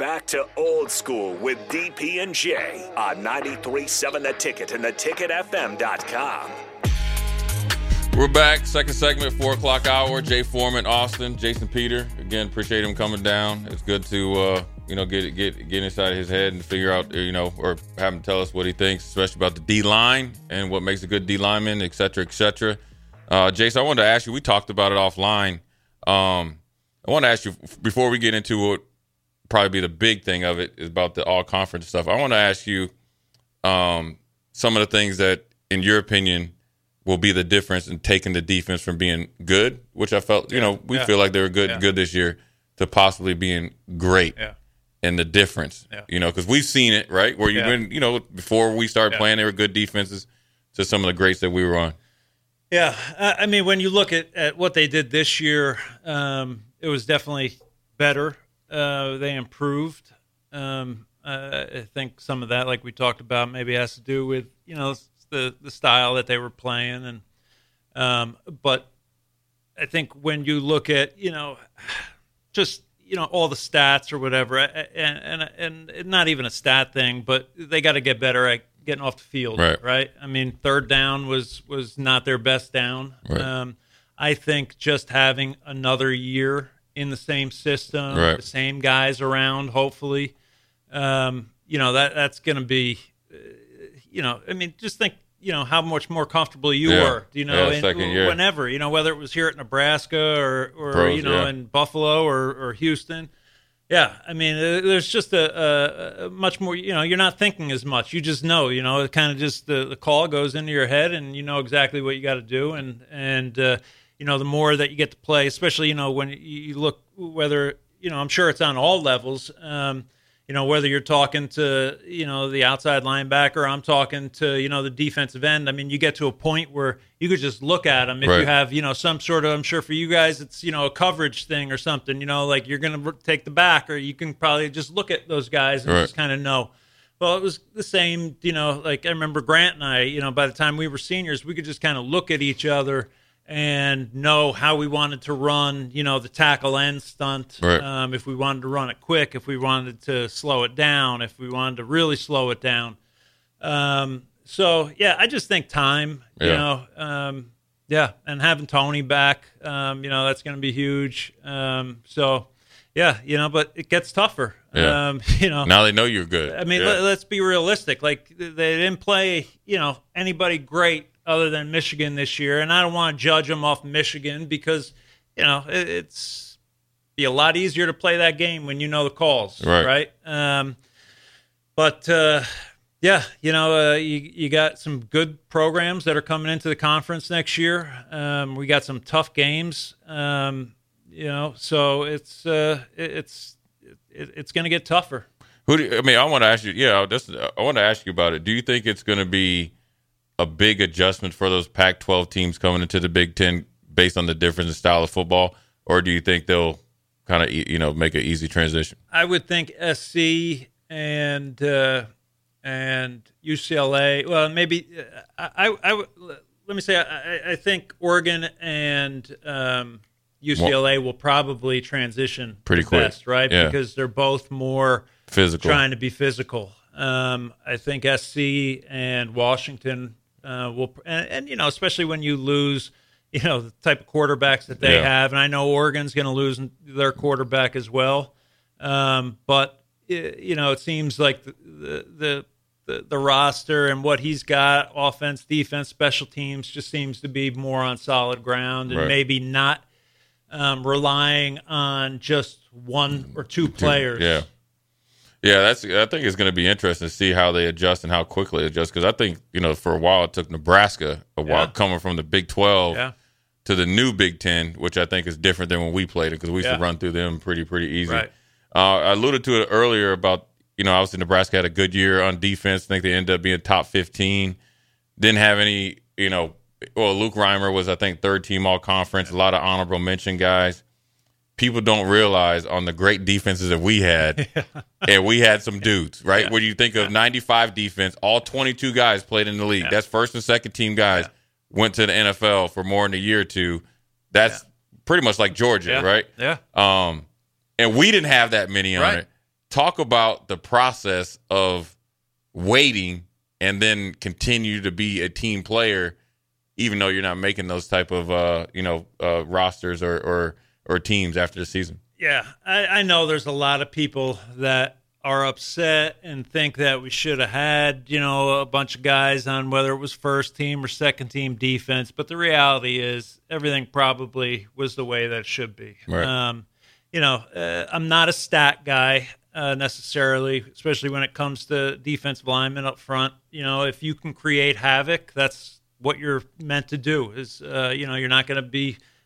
Back to old school with DP and J on 93.7 The Ticket and theticketfm.com. We're back. Second segment, four o'clock hour. Jay Foreman, Austin, Jason Peter. Again, appreciate him coming down. It's good to uh, you know get get get inside his head and figure out you know or have him tell us what he thinks, especially about the D line and what makes a good D lineman, et cetera, et cetera. Uh, Jason, I wanted to ask you. We talked about it offline. Um, I want to ask you before we get into what probably be the big thing of it is about the all conference stuff. I want to ask you um, some of the things that, in your opinion, will be the difference in taking the defense from being good, which I felt, you know, we yeah. feel like they were good, Yeah. good this year, to possibly being great. Yeah. And the difference, Yeah. you know, because we've seen it, right? Where you've Yeah. been, you know, before we started Yeah. playing, they were good defenses to some of the greats that we were on. Yeah, I I mean, when you look at, at what they did this year, um, it was definitely better. Uh, they improved. Um, uh, I think some of that, like we talked about, maybe has to do with you know the the style that they were playing, and um, but I think when you look at you know just you know all the stats or whatever, and and and, not even a stat thing, but they got to get better at getting off the field, Right. right? I mean, third down was was not their best down. Right. Um, I think just having another year in the same system, Right. the same guys around, hopefully, um, you know that that's going to be, uh, you know, I mean, just think, you know, how much more comfortable you Yeah. were, you know, Yeah, in- whenever, you know, whether it was here at Nebraska or or Pros, you know yeah. in Buffalo or or Houston. Yeah, I mean, there's just a, a, a much more. You know, you're not thinking as much. You just know. You know, it kind of just the, the call goes into your head, and you know exactly what you got to do. And and uh, you know, the more that you get to play, especially you know when you- look whether you know, I'm sure it's on all levels. Um, you know, whether you're talking to you know the outside linebacker, I'm talking to you know the defensive end. I mean, you get to a point where you could just look at them if Right. you have you know some sort of. I'm sure for you guys, it's you know a coverage thing or something. You know, like you're going to take the back, or you can probably just look at those guys and Right. just kind of know. Well, it was the same, you know, like I remember Grant and I, you know, by the time we were seniors, we could just kind of look at each other and know how we wanted to run, you know, the tackle end stunt. Right. Um, if we wanted to run it quick, if we wanted to slow it down, if we wanted to really slow it down. Um, so yeah, I just think time, you Yeah. know, um, yeah, and having Tony back, um, you know, that's going to be huge. Um, so yeah, you know, but it gets tougher. Yeah. Um, you know, Now they know you're good. I mean, Yeah. let, us be realistic. Like they didn't play, you know, anybody great other than Michigan this year, and I don't want to judge them off Michigan because, you know, it, it's be a lot easier to play that game when you know the calls, Right. Right. Um, but uh, yeah, you know, uh, you you got some good programs that are coming into the conference next year. Um, we got some tough games. Um, you know, so it's uh, it, it's it, it's going to get tougher. Who do you, I mean, I want to ask you. Yeah, this, I want to ask you about it. Do you think it's going to be a big adjustment for those Pac-12 teams coming into the Big Ten based on the difference in style of football, or do you think they'll kind of you know make an easy transition? I would think SC and uh, and UCLA. Well, maybe uh, I, I, I let me say I, I think Oregon and um, UCLA will probably transition Pretty quick. best, right? Yeah. Because they're both more Physical. trying to be physical. Um, I think SC and Washington uh, will, and, and you know, especially when you lose, you know, the type of quarterbacks that they Yeah. have, and I know Oregon's going to lose their quarterback as well. Um, but i- you know, it seems like the the, the the roster and what he's got, offense, defense, special teams, just seems to be more on solid ground, and Right. maybe not um, relying on just one or two players. Yeah. Yeah, that's. I think it's going to be interesting to see how they adjust and how quickly they adjust. Because I think you know, for a while it took Nebraska a while Yeah. coming from the Big Twelve Yeah. to the new Big Ten, which I think is different than when we played it because we used Yeah. to run through them pretty pretty easy. Right. Uh, I alluded to it earlier about you know obviously Nebraska had a good year on defense. I think they ended up being top fifteen. Didn't have any you know. Well, Luke Reimer was I think third team all conference. A lot of honorable mention guys. People don't realize on the great defenses that we had, and we had some dudes, right? When you think of 95 defense, all 22 guys played in the league. That's first and second team guys went to the NFL for more than a year or two. That's pretty much like Georgia, Yeah. right? Yeah. Um, and we didn't have that many on Right. it. Talk about the process of waiting and then continue to be a team player, even though you're not making those type of uh, you know uh, rosters or, or or teams after the season. Yeah, I, I know there's a lot of people that are upset and think that we should have had, you know, a bunch of guys on whether it was first team or second team defense. But the reality is, everything probably was the way that it should be. Right. Um, you know, uh, I'm not a stat guy uh, necessarily, especially when it comes to defensive linemen up front. You know, if you can create havoc, that's what you're meant to do. Is uh, you know, you're not going to be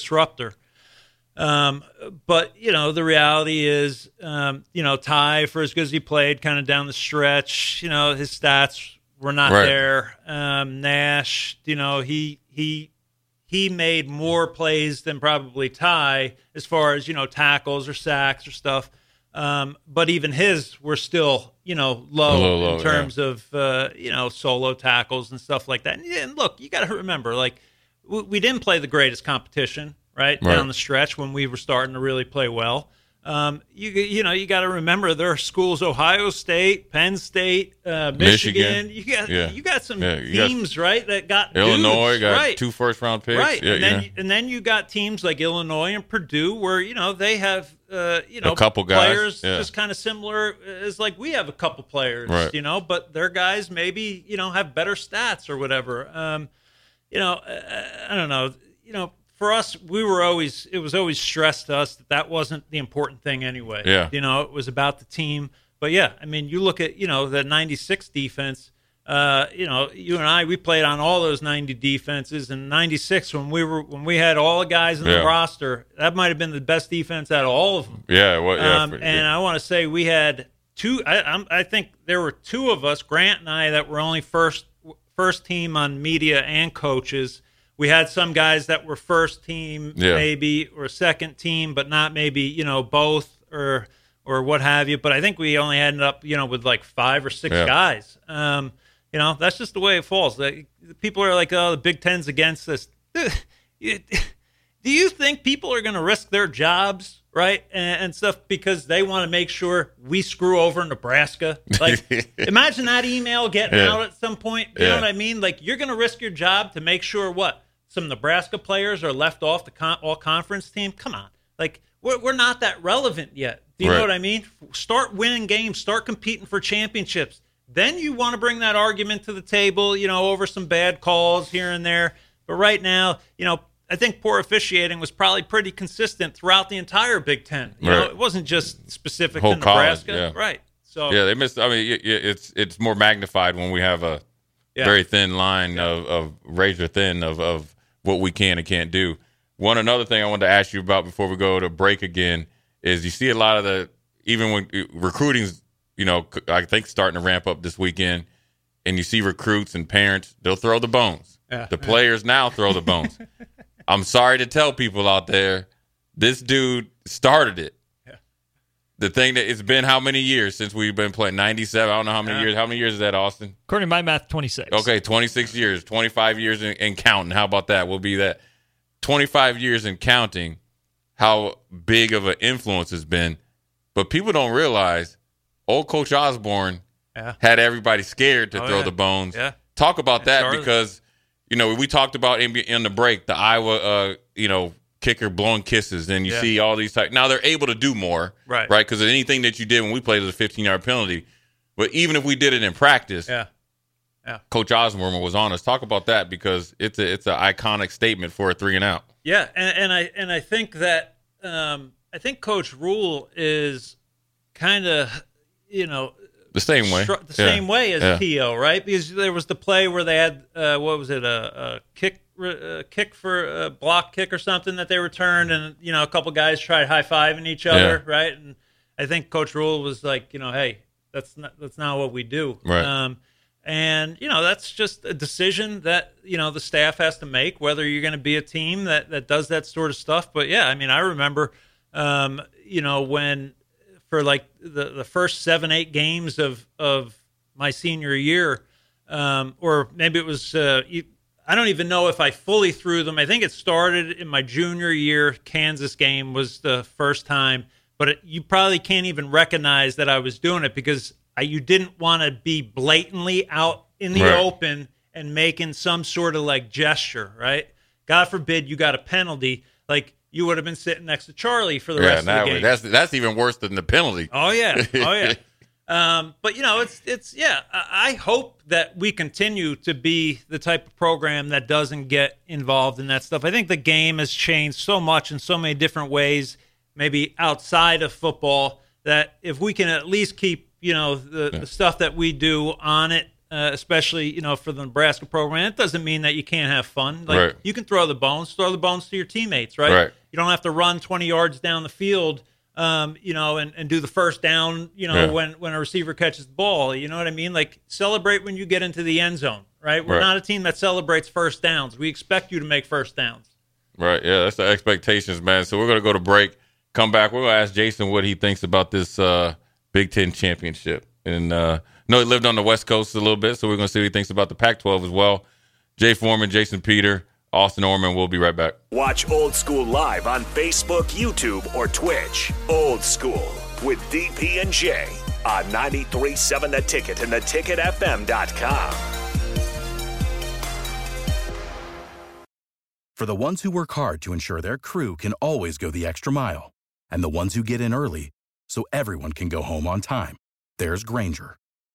Disruptor. Um, but you know, the reality is, um, you know, Ty for as good as he played, kind of down the stretch, you know, his stats were not Right. there. Um, Nash, you know, he he he made more plays than probably Ty as far as you know tackles or sacks or stuff. Um, but even his were still, you know, low, low, in terms of uh, you know solo tackles and stuff like that. And, and look, you got to remember, like we, we didn't play the greatest competition, right, Right. down the stretch when we were starting to really play well. Um, you you know you got to remember there are schools: Ohio State, Penn State, uh, Michigan. Michigan. You got Yeah. you got some Yeah, you got- teams right that got Illinois dudes, got right. two first round picks. Right, Yeah, and then yeah. and then you got teams like Illinois and Purdue, where you know they have uh, you know a couple guys, players yeah. just kind of similar as like we have a couple players, Right. you know, but their guys maybe you know have better stats or whatever. Um, you know, uh, I don't know. You know, for us, we were always it was always stressed to us that that wasn't the important thing anyway. Yeah. you know, it was about the team. But yeah, I mean, you look at you know the '96 defense. Uh, you know, you and I, we played on all those '90 defenses. And '96, when we were when we had all the guys in Yeah. the roster, that might have been the best defense out of all of them. yeah, well, yeah, Um, for- and I want to say we had two. I, I'm, I think there were two of us, Grant and I, that were only first first team on media and coaches. We had some guys that were first team, Yeah. maybe, or second team, but not maybe you know both or or what have you. But I think we only ended up you know with like five or six Yeah. guys. Um, you know, that's just the way it falls. Like, people are like, "Oh, the Big Ten's against this." Do you think people are going to risk their jobs right? And, and stuff because they want to make sure we screw over Nebraska. Like, imagine that email getting Yeah. out at some point. You Yeah. know what I mean? Like, you're going to risk your job to make sure what some Nebraska players are left off the con- all conference team. Come on, like we're we're not that relevant yet. Do you Right. know what I mean? Start winning games. Start competing for championships. Then you want to bring that argument to the table. You know, over some bad calls here and there. But right now, you know, I think poor officiating was probably pretty consistent throughout the entire Big Ten. You know, Right. it wasn't just specific Whole to college, Nebraska, yeah. right? So Yeah, they missed. I mean, it's it's more magnified when we have a Yeah. very thin line of, of razor thin of, of what we can and can't do. One another thing I wanted to ask you about before we go to break again is you see a lot of the even when uh, recruiting's you know I think starting to ramp up this weekend, and you see recruits and parents they'll throw the bones. Yeah. The players now throw the bones. I'm sorry to tell people out there, this dude started it. The thing that it's been how many years since we've been playing? 97. I don't know how many Yeah. years. How many years is that, Austin? According to my math, 26. Okay, 26 years, 25 years and, and counting. How about that? We'll be that 25 years and counting how big of an influence has been. But people don't realize old Coach Osborne Yeah. had everybody scared to Oh, throw yeah. the bones. Yeah. Talk about that Charlotte. because, you know, we talked about in, in the break, the Iowa, uh, you know, kicker blowing kisses, and you Yeah. see all these type. Now they're able to do more, Right. Right, because anything that you did when we played was a 15 yard penalty. But even if we did it in practice, yeah, Coach Osborne was on us. Talk about that because it's a it's an iconic statement for a three and out. Yeah, and, and I and I think that um, I think Coach Rhule is kind of you know The same way, the Yeah. same way as Yeah. Right? Because there was the play where they had uh, what was it a, a kick a kick for a block kick or something that they returned, and you know a couple guys tried high fiving each other, Yeah. right? And I think Coach Rhule was like, you know, hey, that's not that's not what we do, Right. Um, and you know that's just a decision that you know the staff has to make whether you're going to be a team that that does that sort of stuff. But yeah, I mean, I remember, um, you know, when for like the the first seven eight games of of my senior year, um, or maybe it was. Uh, I don't even know if I fully threw them. I think it started in my junior year. Kansas game was the first time, but it, you probably can't even recognize that I was doing it because I, you didn't want to be blatantly out in the Right. open and making some sort of like gesture, right? God forbid you got a penalty, like you would have been sitting next to Charlie for the Yeah, rest of the way- game. that's that's even worse than the penalty. Oh yeah, oh yeah. um, but you know, it's it's yeah. I, I hope that we continue to be the type of program that doesn't get involved in that stuff. I think the game has changed so much in so many different ways, maybe outside of football, that if we can at least keep you know the, the stuff that we do on it. Uh, especially, you know, for the Nebraska program, it doesn't mean that you can't have fun. Like Right. you can throw the bones, throw the bones to your teammates, right? Right. You don't have to run 20 yards down the field, um, you know, and, and do the first down, you know, Yeah. when, when a receiver catches the ball. You know what I mean? Like celebrate when you get into the end zone, right? We're Right. not a team that celebrates first downs. We expect you to make first downs. Right. Yeah, that's the expectations, man. So we're gonna go to break. Come back. We're gonna ask Jason what he thinks about this uh, Big Ten championship. And uh, no, he lived on the West Coast a little bit, so we're gonna see what he thinks about the Pac-12 as well. Jay Foreman, Jason Peter, Austin Orman. We'll be right back. Watch Old School live on Facebook, YouTube, or Twitch. Old School with DP and J on 93.7 The Ticket and theticketfm.com. For the ones who work hard to ensure their crew can always go the extra mile, and the ones who get in early so everyone can go home on time, there's Grainger,